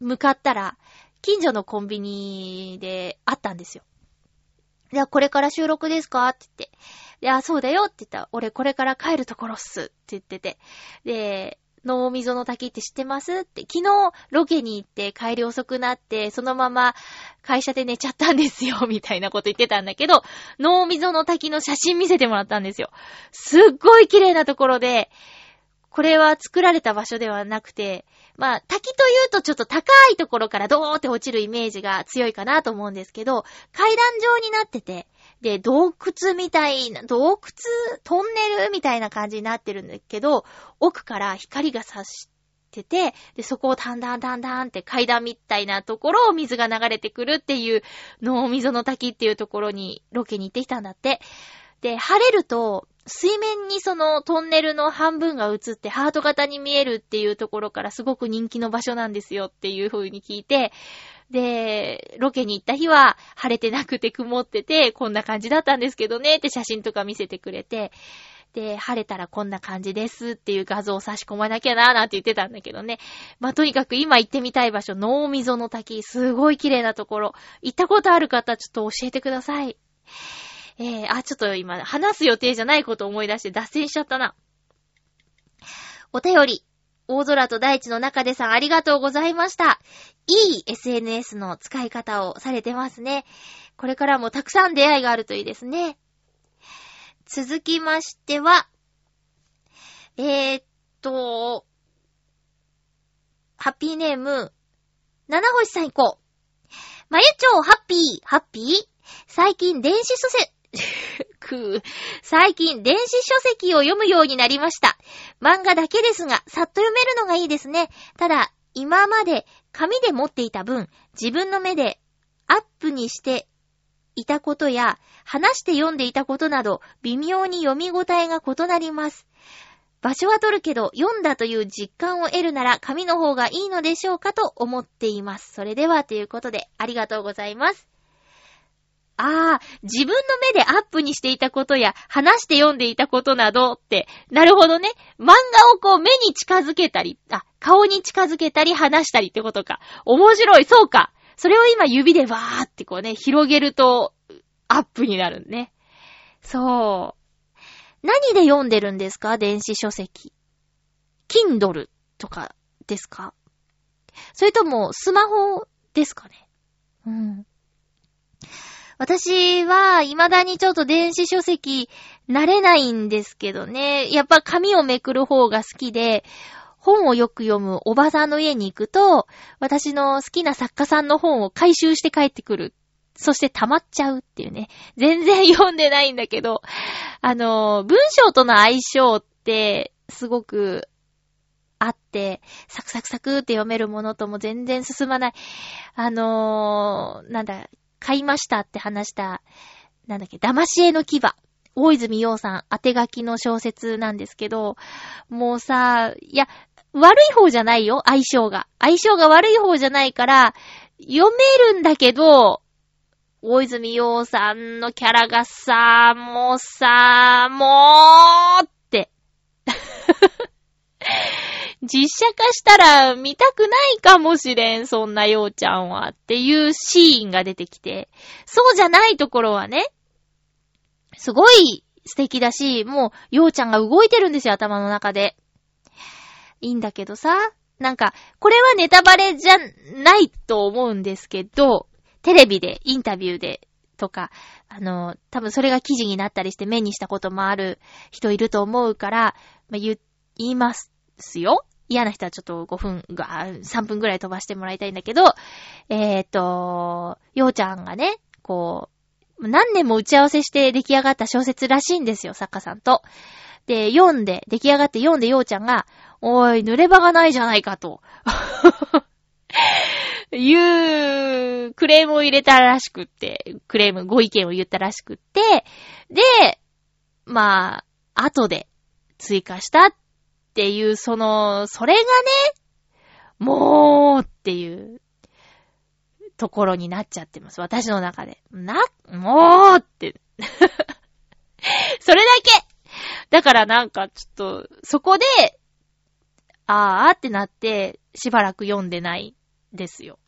向かったら、近所のコンビニで会ったんですよ。で、これから収録ですか？って言って。いや、そうだよって言ったら、俺これから帰るところっすって言ってて。で、脳溝の滝って知ってます？って、昨日ロケに行って帰り遅くなって、そのまま会社で寝ちゃったんですよ、みたいなこと言ってたんだけど、脳溝の滝の写真見せてもらったんですよ。すっごい綺麗なところで、これは作られた場所ではなくて、まあ、滝というとちょっと高いところからドーって落ちるイメージが強いかなと思うんですけど、階段状になってて、で、洞窟みたいな、洞窟、トンネルみたいな感じになってるんだけど、奥から光が差してて、で、そこをタンダンタンダンって階段みたいなところを水が流れてくるっていう、脳溝の滝っていうところにロケに行ってきたんだって。で、晴れると、水面にそのトンネルの半分が映ってハート型に見えるっていうところからすごく人気の場所なんですよっていう風に聞いて、で、ロケに行った日は晴れてなくて曇ってて、こんな感じだったんですけどねって写真とか見せてくれて、で、晴れたらこんな感じですっていう画像を差し込まなきゃなーなんて言ってたんだけどね。まあ、とにかく今行ってみたい場所、脳溝の滝、すごい綺麗なところ。行ったことある方、ちょっと教えてください。えー、あ、ちょっと今、話す予定じゃないことを思い出して脱線しちゃったな。お便り、大空と大地の中でさんありがとうございました。いい SNS の使い方をされてますね。これからもたくさん出会いがあるといいですね。続きましては、えー、っと、ハッピーネーム、七星さん行こう。まゆちょう、ハッピー、ハッピー最近電子書籍、く最近、電子書籍を読むようになりました。漫画だけですが、さっと読めるのがいいですね。ただ、今まで紙で持っていた分、自分の目でアップにしていたことや、話して読んでいたことなど、微妙に読み応えが異なります。場所は取るけど、読んだという実感を得るなら、紙の方がいいのでしょうかと思っています。それでは、ということで、ありがとうございます。ああ、自分の目でアップにしていたことや、話して読んでいたことなどって、なるほどね。漫画をこう目に近づけたり、あ、顔に近づけたり話したりってことか。面白い、そうか。それを今指でわーってこうね、広げると、アップになるね。そう。何で読んでるんですか？電子書籍。Kindle とかですか？それとも、スマホですかね？うん。私は、未だにちょっと電子書籍、慣れないんですけどね。やっぱ紙をめくる方が好きで、本をよく読むおばさんの家に行くと、私の好きな作家さんの本を回収して帰ってくる。そして溜まっちゃうっていうね。全然読んでないんだけど、あの、文章との相性って、すごくあって、サクサクサクって読めるものとも全然進まない。あの、なんだ、買いましたって話した、なんだっけ、騙し絵の牙。大泉洋さん当て書きの小説なんですけど、もうさ、いや、悪い方じゃないよ、相性が。相性が悪い方じゃないから、読めるんだけど、大泉洋さんのキャラがさ、もうさ、もうって。実写化したら見たくないかもしれん、そんなようちゃんは。っていうシーンが出てきて、そうじゃないところはね、すごい素敵だし、もう、ようちゃんが動いてるんですよ、頭の中で。いいんだけどさ、なんか、これはネタバレじゃないと思うんですけど、テレビで、インタビューで、とか、あの、多分それが記事になったりして目にしたこともある人いると思うから、まあ、言、言いますよ。嫌な人はちょっと5分が、3分ぐらい飛ばしてもらいたいんだけど、えっ、ー、と、ようちゃんがね、こう、何年も打ち合わせして出来上がった小説らしいんですよ、作家さんと。で、読んで、出来上がって読んでようちゃんが、おい、濡れ場がないじゃないかと。いう、クレームを入れたらしくって、クレーム、ご意見を言ったらしくって、で、まあ、後で、追加したっっていう、その、それがね、もうっていうところになっちゃってます。私の中で。な、もうって。それだけだからなんかちょっと、そこで、あーってなって、しばらく読んでないですよ。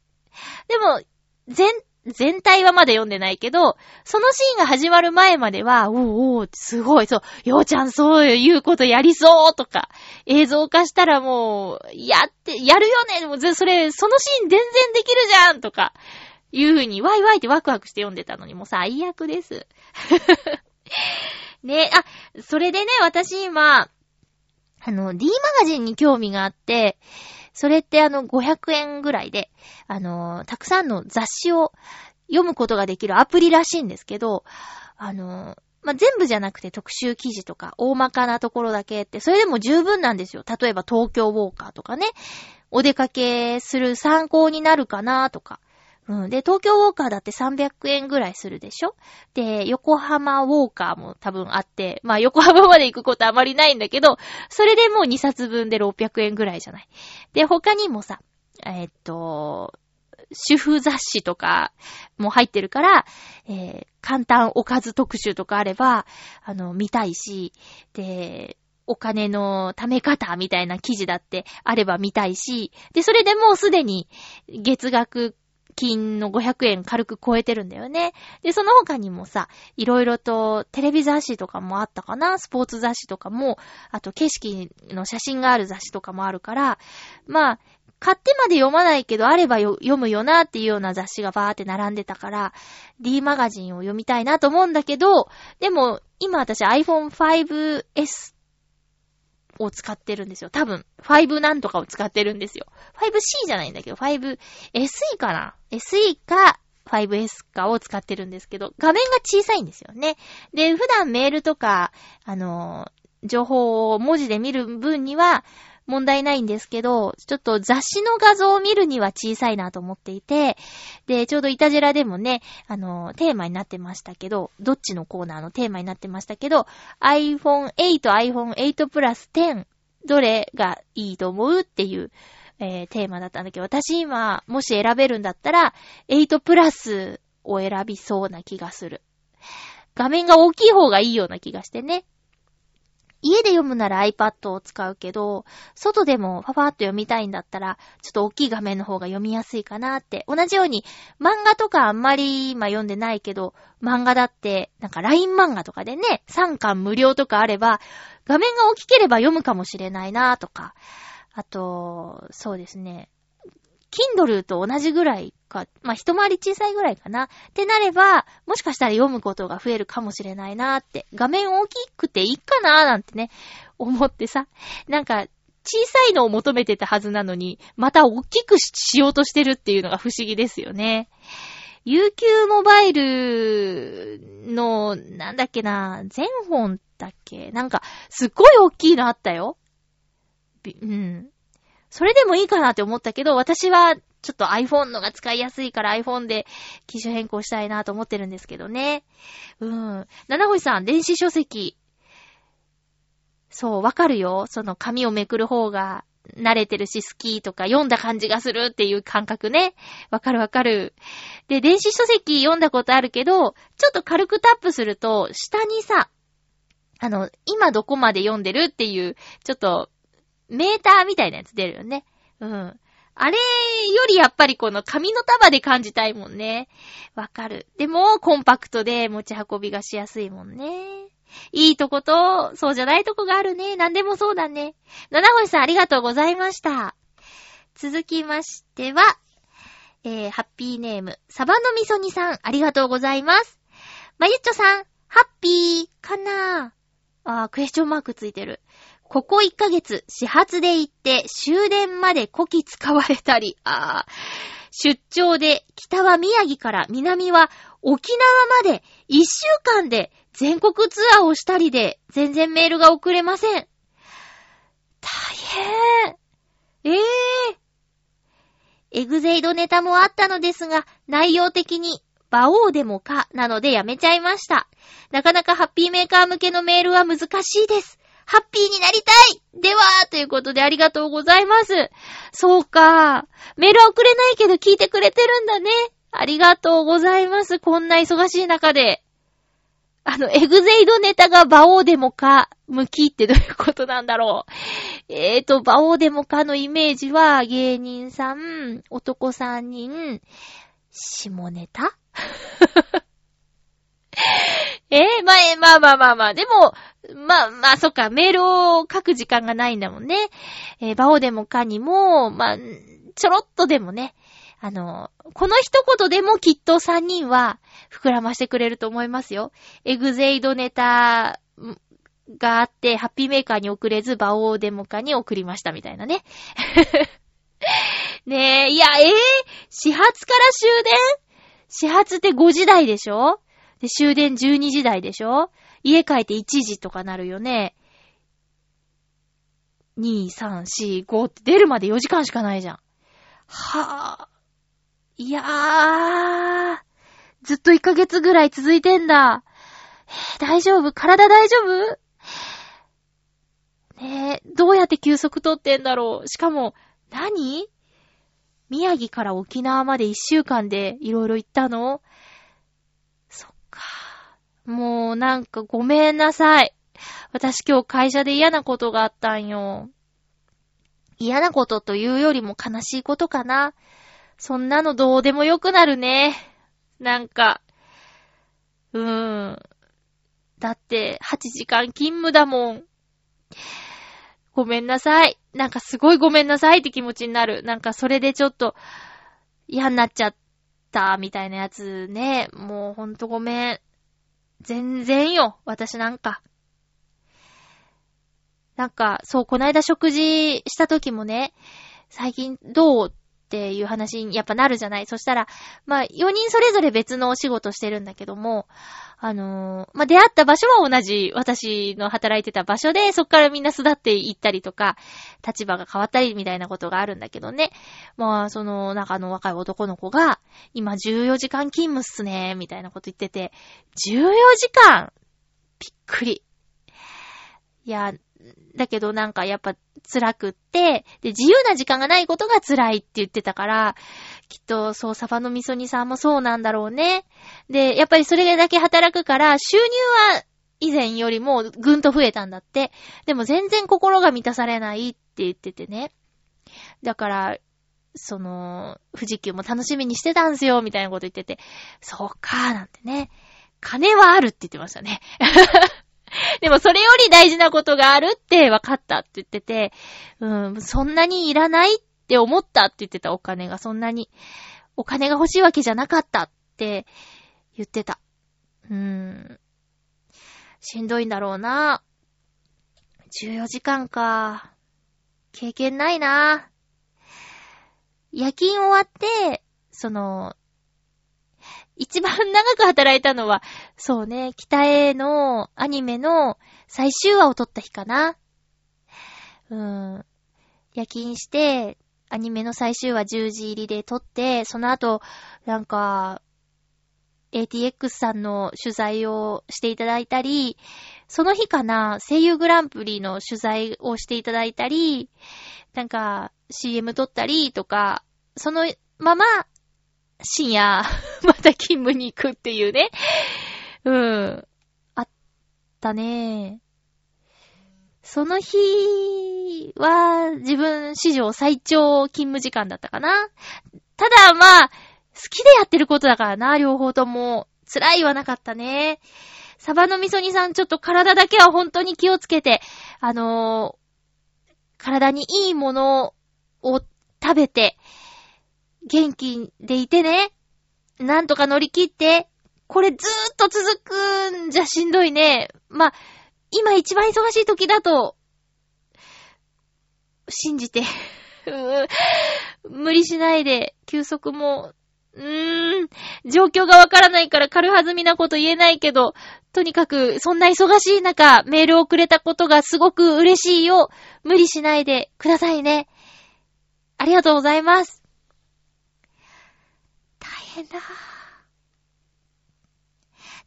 でも、全、全体はまだ読んでないけど、そのシーンが始まる前までは、おうおう、すごい、そう、ようちゃんそういうことやりそうとか、映像化したらもう、やって、やるよねもぜそれ、そのシーン全然できるじゃんとか、いう風に、ワイワイってワクワクして読んでたのに、もう最悪です。ねあ、それでね、私今、あの、D マガジンに興味があって、それってあの、500円ぐらいで、あの、たくさんの雑誌を読むことができるアプリらしいんですけど、あの、まあ、全部じゃなくて特集記事とか、大まかなところだけって、それでも十分なんですよ。例えば東京ウォーカーとかね、お出かけする参考になるかなとか。うん。で、東京ウォーカーだって300円ぐらいするでしょ？で、横浜ウォーカーも多分あって、まあ横浜まで行くことあまりないんだけど、それでもう2冊分で600円ぐらいじゃない？で、他にもさ、えーっと、主婦雑誌とかも入ってるから、えー簡単おかず特集とかあれば、あの、見たいし、で、お金の貯め方みたいな記事だってあれば見たいし、で、それでもうすでに月額金の500円軽く超えてるんだよね。で、その他にもさ、いろいろとテレビ雑誌とかもあったかな？スポーツ雑誌とかも、あと景色の写真がある雑誌とかもあるから、まあ、買ってまで読まないけど、あれば読むよなっていうような雑誌がバーって並んでたから、D マガジンを読みたいなと思うんだけど、でも、今私 iPhone 5S を使ってるんですよ。多分、5なんとかを使ってるんですよ。5C じゃないんだけど、5SE かな ?SE か 5S かを使ってるんですけど、画面が小さいんですよね。で、普段メールとか、あの、情報を文字で見る分には問題ないんですけど、ちょっと雑誌の画像を見るには小さいなと思っていて、で、ちょうどイタジラでもね、あの、テーマになってましたけど、どっちのコーナーのテーマになってましたけど、iPhone 8、iPhone 8 Plus 10、どれがいいと思うっていう、えーテーマだったんだけど、私今、もし選べるんだったら、8プラスを選びそうな気がする。画面が大きい方がいいような気がしてね。家で読むなら iPad を使うけど、外でもパパーっと読みたいんだったら、ちょっと大きい画面の方が読みやすいかなって。同じように、漫画とかあんまり今読んでないけど、漫画だって、なんか LINE 漫画とかでね、3巻無料とかあれば、画面が大きければ読むかもしれないなとか。あと、そうですね。Kindle と同じぐらいか、まあ、一回り小さいぐらいかな。ってなれば、もしかしたら読むことが増えるかもしれないなーって。画面大きくていいかなーなんてね、思ってさ。なんか、小さいのを求めてたはずなのに、また大きくししようとしてるっていうのが不思議ですよね。UQ モバイルの、なんだっけな、全本だっけ？なんか、すっごい大きいのあったよ。うん。それでもいいかなって思ったけど、私はちょっと iPhone のが使いやすいから iPhone で機種変更したいなと思ってるんですけどね。うん。七星さん、電子書籍。そう、わかるよ。その紙をめくる方が慣れてるし好きとか読んだ感じがするっていう感覚ね。わかるわかる。で、電子書籍読んだことあるけど、ちょっと軽くタップすると、下にさ、あの、今どこまで読んでるっていう、ちょっと、メーターみたいなやつ出るよね。うん。あれよりやっぱりこの紙の束で感じたいもんね。わかる。でも、コンパクトで持ち運びがしやすいもんね。いいとこと、そうじゃないとこがあるね。なんでもそうだね。七星さんありがとうございました。続きましては、えー、ハッピーネーム、サバのみそにさん、ありがとうございます。まゆっちょさん、ハッピーかなあー、クエスチョンマークついてる。ここ1ヶ月、始発で行って、終電まで古希使われたり、あー、出張で、北は宮城から南は沖縄まで、1週間で全国ツアーをしたりで、全然メールが送れません。大変。ええー。エグゼイドネタもあったのですが、内容的に、馬王でもか、なのでやめちゃいました。なかなかハッピーメーカー向けのメールは難しいです。ハッピーになりたいでは、ということでありがとうございます。そうか。メールは送れないけど聞いてくれてるんだね。ありがとうございます。こんな忙しい中で。あの、エグゼイドネタがバオーデモか、向きってどういうことなんだろう。えーと、バオーデモかのイメージは、芸人さん、男3人、下ネタ？えー、まあ、まあまあまあまあ、でも、まあまあ、そっか、メールを書く時間がないんだもんね。えー、バオでもかにも、まあ、ちょろっとでもね、あの、この一言でもきっと3人は膨らましてくれると思いますよ。エグゼイドネタがあって、ハッピーメーカーに送れず、バオーデモカに送りましたみたいなね。ねえ、いや、えー、始発から終電？始発って5時台でしょ？で、終電12時台でしょ？家帰って1時とかなるよね。2、3、4、5って出るまで4時間しかないじゃん。はぁ。いやー。ずっと1ヶ月ぐらい続いてんだ。えー、大丈夫？体大丈夫？ねえ、どうやって休息取ってんだろう？しかも、何？宮城から沖縄まで1週間でいろいろ行ったの？もうなんかごめんなさい。私今日会社で嫌なことがあったんよ。嫌なことというよりも悲しいことかな。そんなのどうでもよくなるね。なんか、うーん。だって、8時間勤務だもん。ごめんなさい。なんかすごいごめんなさいって気持ちになる。なんかそれでちょっと嫌になっちゃったみたいなやつね。もうほんとごめん。全然よ、私なんか。なんか、そう、こないだ食事した時もね、最近どうっていう話にやっぱなるじゃない？そしたら、まあ、4人それぞれ別のお仕事してるんだけども、あのー、まあ、出会った場所は同じ、私の働いてた場所で、そっからみんな巣立って行ったりとか、立場が変わったりみたいなことがあるんだけどね。まあ、その、中の若い男の子が、今14時間勤務っすね、みたいなこと言ってて、14時間？びっくり。いや、だけどなんかやっぱ辛くって、で、自由な時間がないことが辛いって言ってたから、きっとそう、サバの味噌煮さんもそうなんだろうね。で、やっぱりそれだけ働くから、収入は以前よりもぐんと増えたんだって。でも全然心が満たされないって言っててね。だから、その、富士急も楽しみにしてたんすよ、みたいなこと言ってて、そうかーなんてね。金はあるって言ってましたね。でもそれより大事なことがあるって分かったって言ってて、うん、そんなにいらないって思ったって言ってたお金がそんなに、お金が欲しいわけじゃなかったって言ってた。うん。しんどいんだろうな。14時間か。経験ないな。夜勤終わって、その、一番長く働いたのは、そうね、北へのアニメの最終話を撮った日かな。うーん。夜勤して、アニメの最終話10時入りで撮って、その後、なんか、ATX さんの取材をしていただいたり、その日かな、声優グランプリの取材をしていただいたり、なんか、CM 撮ったりとか、そのまま、深夜、また勤務に行くっていうね。うん。あったね。その日は、自分史上最長勤務時間だったかな。ただ、まあ、好きでやってることだからな、両方とも。辛いはなかったね。サバの味噌煮さん、ちょっと体だけは本当に気をつけて、あのー、体にいいものを食べて、元気でいてね。なんとか乗り切って。これずーっと続くんじゃしんどいね。まあ、今一番忙しい時だと、信じて 無理しないで、休息も、うーん、状況がわからないから軽はずみなこと言えないけど、とにかく、そんな忙しい中、メールをくれたことがすごく嬉しいよ。無理しないでくださいね。ありがとうございます。変だ。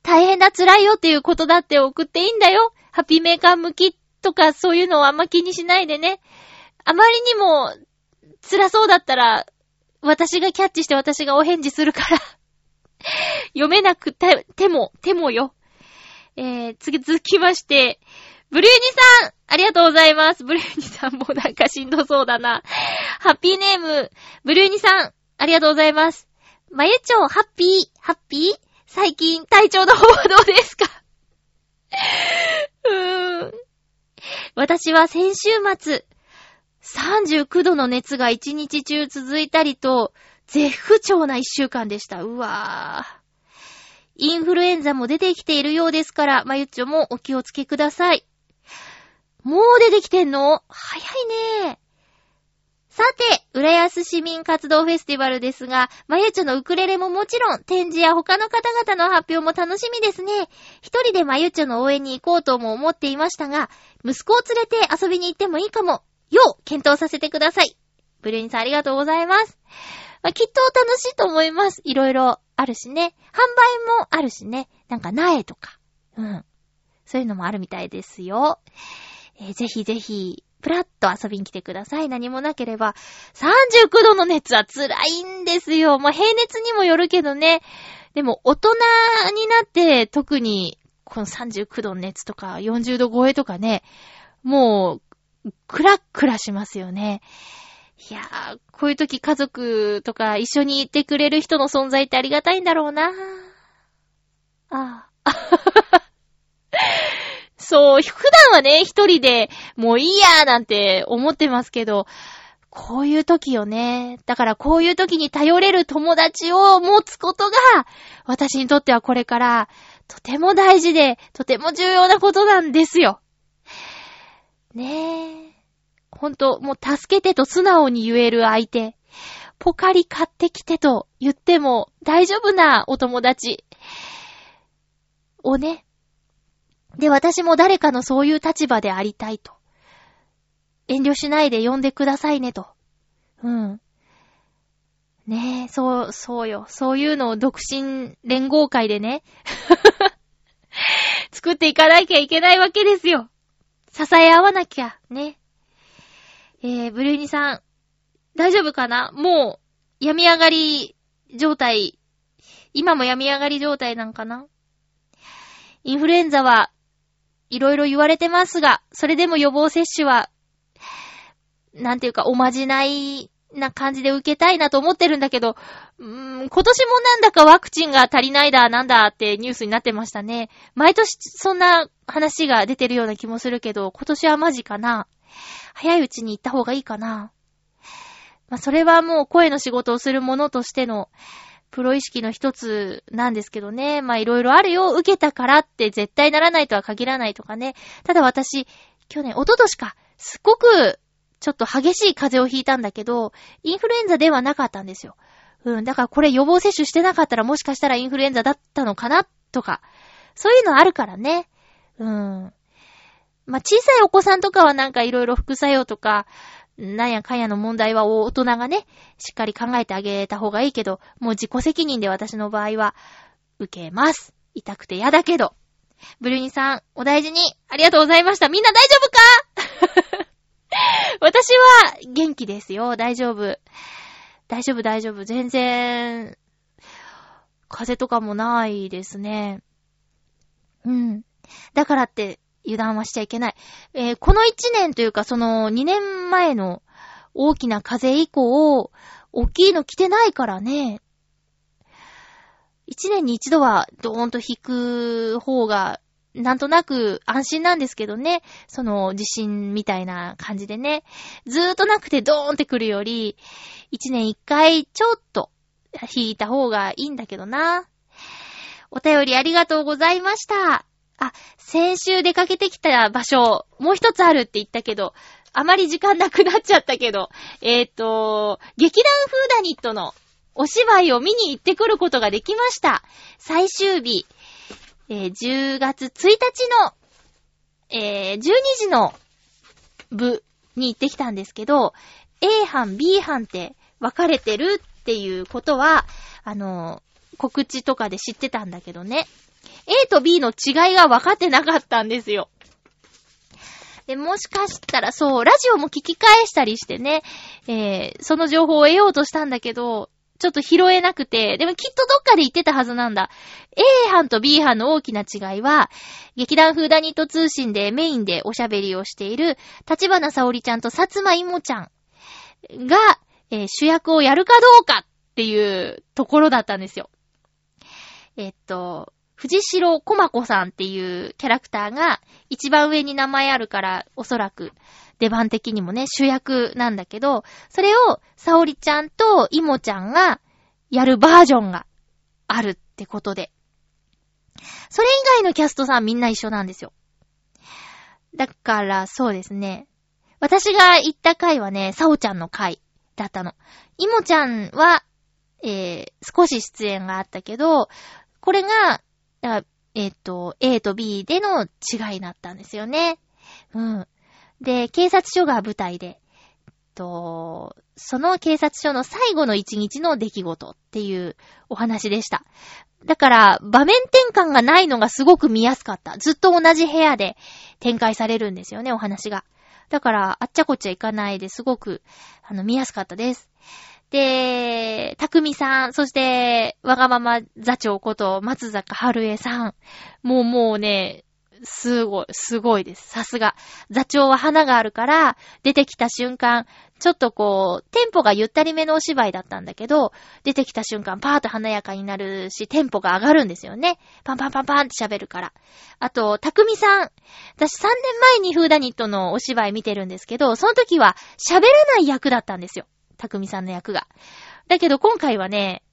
大変だ、辛いよっていうことだって送っていいんだよ。ハッピーメーカー向きとかそういうのをあんま気にしないでね。あまりにも辛そうだったら、私がキャッチして私がお返事するから 読めなくて、ても、てもよ。えー、次続きまして、ブルーニさんありがとうございます。ブルーニさんもなんかしんどそうだな。ハッピーネーム、ブルーニさんありがとうございます。まゆちょう、ハッピー、ハッピー？最近体調の方はどうですか？うーん。私は先週末、39度の熱が1日中続いたりと、絶不調な1週間でした。うわぁ。インフルエンザも出てきているようですから、まゆっちょもお気をつけください。もう出てきてんの？早いね。さて、浦安市民活動フェスティバルですが、まゆちょのウクレレももちろん、展示や他の方々の発表も楽しみですね。一人でまゆちょの応援に行こうとも思っていましたが、息子を連れて遊びに行ってもいいかも、よう検討させてください。ブルーニさんありがとうございます。まあ、きっと楽しいと思います。いろいろあるしね。販売もあるしね。なんか苗とか。うん。そういうのもあるみたいですよ。えー、ぜひぜひ、プラッと遊びに来てください。何もなければ。39度の熱は辛いんですよ。まあ、平熱にもよるけどね。でも、大人になって特に、この39度の熱とか40度超えとかね、もう、クラックラしますよね。いやー、こういう時家族とか一緒にいてくれる人の存在ってありがたいんだろうな。ああ。そう、普段はね、一人でもういいやーなんて思ってますけど、こういう時よね。だからこういう時に頼れる友達を持つことが、私にとってはこれからとても大事で、とても重要なことなんですよ。ねえ。ほんと、もう助けてと素直に言える相手。ポカリ買ってきてと言っても大丈夫なお友達。をね、で、私も誰かのそういう立場でありたいと。遠慮しないで呼んでくださいねと。うん。ねえ、そう、そうよ。そういうのを独身連合会でね、作っていかなきゃいけないわけですよ。支え合わなきゃ、ね。えー、ブルーニさん、大丈夫かな？もう、病み上がり状態、今も病み上がり状態なんかな？インフルエンザはいろいろ言われてますが、それでも予防接種は、なんていうか、おまじないな感じで受けたいなと思ってるんだけど、うーん、今年もなんだかワクチンが足りないだ、なんだってニュースになってましたね。毎年そんな話が出てるような気もするけど、今年はマジかな。早いうちに行った方がいいかな。まあ、それはもう声の仕事をする者としての、プロ意識の一つなんですけどね。まあいろいろあるよ。受けたからって絶対ならないとは限らないとかね。ただ私、去年、おととしか、すっごく、ちょっと激しい風邪をひいたんだけど、インフルエンザではなかったんですよ。うん。だからこれ予防接種してなかったらもしかしたらインフルエンザだったのかなとか。そういうのあるからね。うん。まあ、小さいお子さんとかはなんかいろいろ副作用とか、なんやかんやの問題は大人がね、しっかり考えてあげた方がいいけど、もう自己責任で私の場合は、受けます。痛くて嫌だけど。ブルーニさん、お大事に、ありがとうございました。みんな大丈夫か？私は元気ですよ。大丈夫。大丈夫、大丈夫。全然、風邪とかもないですね。うん。だからって、油断はしちゃいけない。えー、この1年というか、その2年前の大きな風以降、大きいの来てないからね。1年に一度はドーンと引く方が、なんとなく安心なんですけどね。その地震みたいな感じでね。ずーっとなくてドーンって来るより、1年1回ちょっと引いた方がいいんだけどな。お便りありがとうございました。あ、先週出かけてきた場所、もう一つあるって言ったけど、あまり時間なくなっちゃったけど、えっ、ー、と、劇団フーダニットのお芝居を見に行ってくることができました。最終日、えー、10月1日の、えー、12時の部に行ってきたんですけど、A 班、B 班って分かれてるっていうことは、あの、告知とかで知ってたんだけどね。A と B の違いが分かってなかったんですよ。で、もしかしたら、そう、ラジオも聞き返したりしてね、えー、その情報を得ようとしたんだけど、ちょっと拾えなくて、でもきっとどっかで言ってたはずなんだ。A 班と B 班の大きな違いは、劇団フーダニット通信でメインでおしゃべりをしている、立花沙織ちゃんと薩摩いもちゃんが、えー主役をやるかどうかっていうところだったんですよ。えっと、藤代駒子さんっていうキャラクターが一番上に名前あるから、おそらく出番的にもね、主役なんだけど、それを、沙織ちゃんといもちゃんがやるバージョンがあるってことで。それ以外のキャストさんみんな一緒なんですよ。だから、そうですね。私が行った回はね、さおちゃんの回だったの。いもちゃんは、えー、少し出演があったけど、これが、だからえっ、と、A と B での違いだったんですよね。うん。で、警察署が舞台で、と、その警察署の最後の一日の出来事っていうお話でした。だから、場面転換がないのがすごく見やすかった。ずっと同じ部屋で展開されるんですよね、お話が。だから、あっちゃこっちゃいかないですごく、あの、見やすかったです。で、たくみさん、そして、わがまま座長こと松坂春江さん。もうもうね、すごい、すごいです。さすが。座長は花があるから、出てきた瞬間、ちょっとこう、テンポがゆったりめのお芝居だったんだけど、出てきた瞬間、パーッと華やかになるし、テンポが上がるんですよね。パンパンパンパンって喋るから。あと、たくみさん。私3年前にフーダニットのお芝居見てるんですけど、その時は喋らない役だったんですよ。たくみさんの役が。だけど今回はね、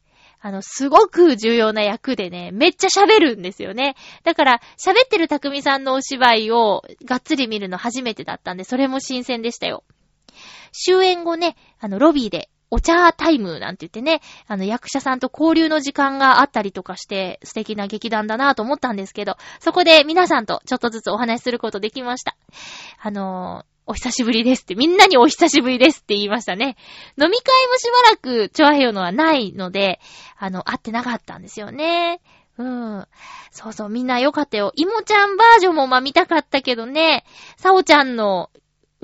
あの、すごく重要な役でね、めっちゃ喋るんですよね。だから、喋ってるたくみさんのお芝居をがっつり見るの初めてだったんで、それも新鮮でしたよ。終演後ね、あの、ロビーで、お茶タイムなんて言ってね、あの、役者さんと交流の時間があったりとかして、素敵な劇団だなと思ったんですけど、そこで皆さんとちょっとずつお話しすることできました。あのお久しぶりですって、みんなにお久しぶりですって言いましたね。飲み会もしばらく、チョアヘヨのはないので、あの、会ってなかったんですよね。うん。そうそう、みんなよかったよ。いもちゃんバージョンもま見たかったけどね、さおちゃんの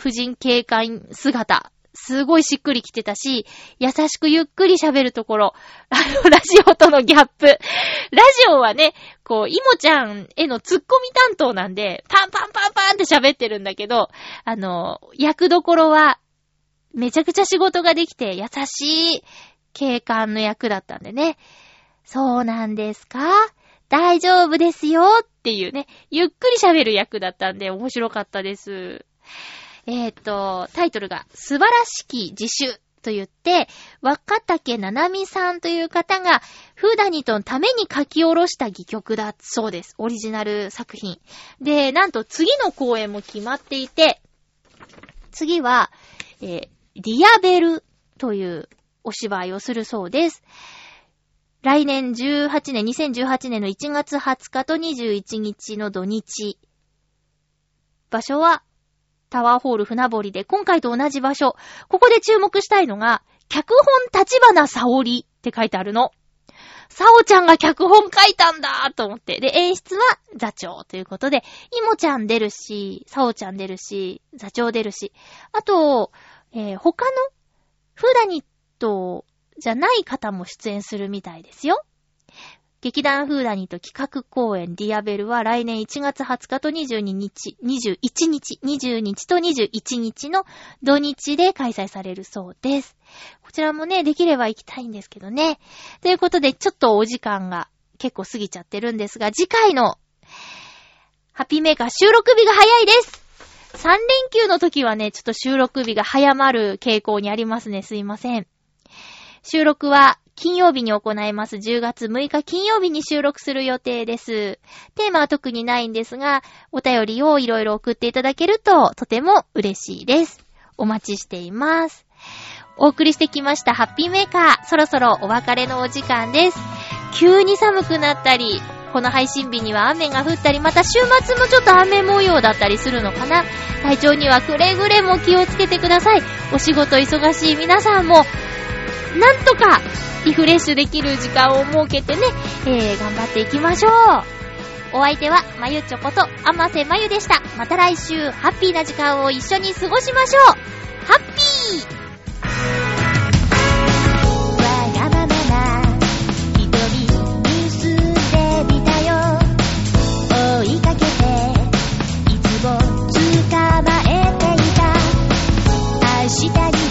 婦人警官姿、すごいしっくりきてたし、優しくゆっくり喋るところ、あの、ラジオとのギャップ。ラジオはね、こう、いもちゃんへのツッコミ担当なんで、パンパンパンパンって喋ってるんだけど、あの、役どころは、めちゃくちゃ仕事ができて優しい警官の役だったんでね。そうなんですか？大丈夫ですよっていうね、ゆっくり喋る役だったんで面白かったです。えっ、と、タイトルが、素晴らしき自主と言って、若竹ななみさんという方が、フーダニトのために書き下ろした戯曲だそうです。オリジナル作品。で、なんと次の公演も決まっていて、次は、えーディアベルというお芝居をするそうです。来年18年、2018年の1月20日と21日の土日。場所は、タワーホール船堀で、今回と同じ場所。ここで注目したいのが、脚本立花沙織って書いてあるの。沙織ちゃんが脚本書いたんだと思って。で、演出は座長ということで、いもちゃん出るし、沙織ちゃん出るし、座長出るし。あと、えー他のフーダニットじゃない方も出演するみたいですよ。劇団フーダニット企画公演ディアベルは来年1月20日と22日、21日、20日と21日の土日で開催されるそうです。こちらもね、できれば行きたいんですけどね。ということで、ちょっとお時間が結構過ぎちゃってるんですが、次回のハッピーメーカー収録日が早いです3連休の時はね、ちょっと収録日が早まる傾向にありますね。すいません。収録は金曜日に行います。10月6日金曜日に収録する予定です。テーマは特にないんですが、お便りをいろいろ送っていただけるととても嬉しいです。お待ちしています。お送りしてきましたハッピーメーカー。そろそろお別れのお時間です。急に寒くなったり、この配信日には雨が降ったり、また週末もちょっと雨模様だったりするのかな。体調にはくれぐれも気をつけてください。お仕事忙しい皆さんも、なんとかリフレッシュできる時間を設けてね、えー、頑張っていきましょう。お相手は、まゆちょこと、あませまゆでした。また来週、ハッピーな時間を一緒に過ごしましょう。ハッピー明日に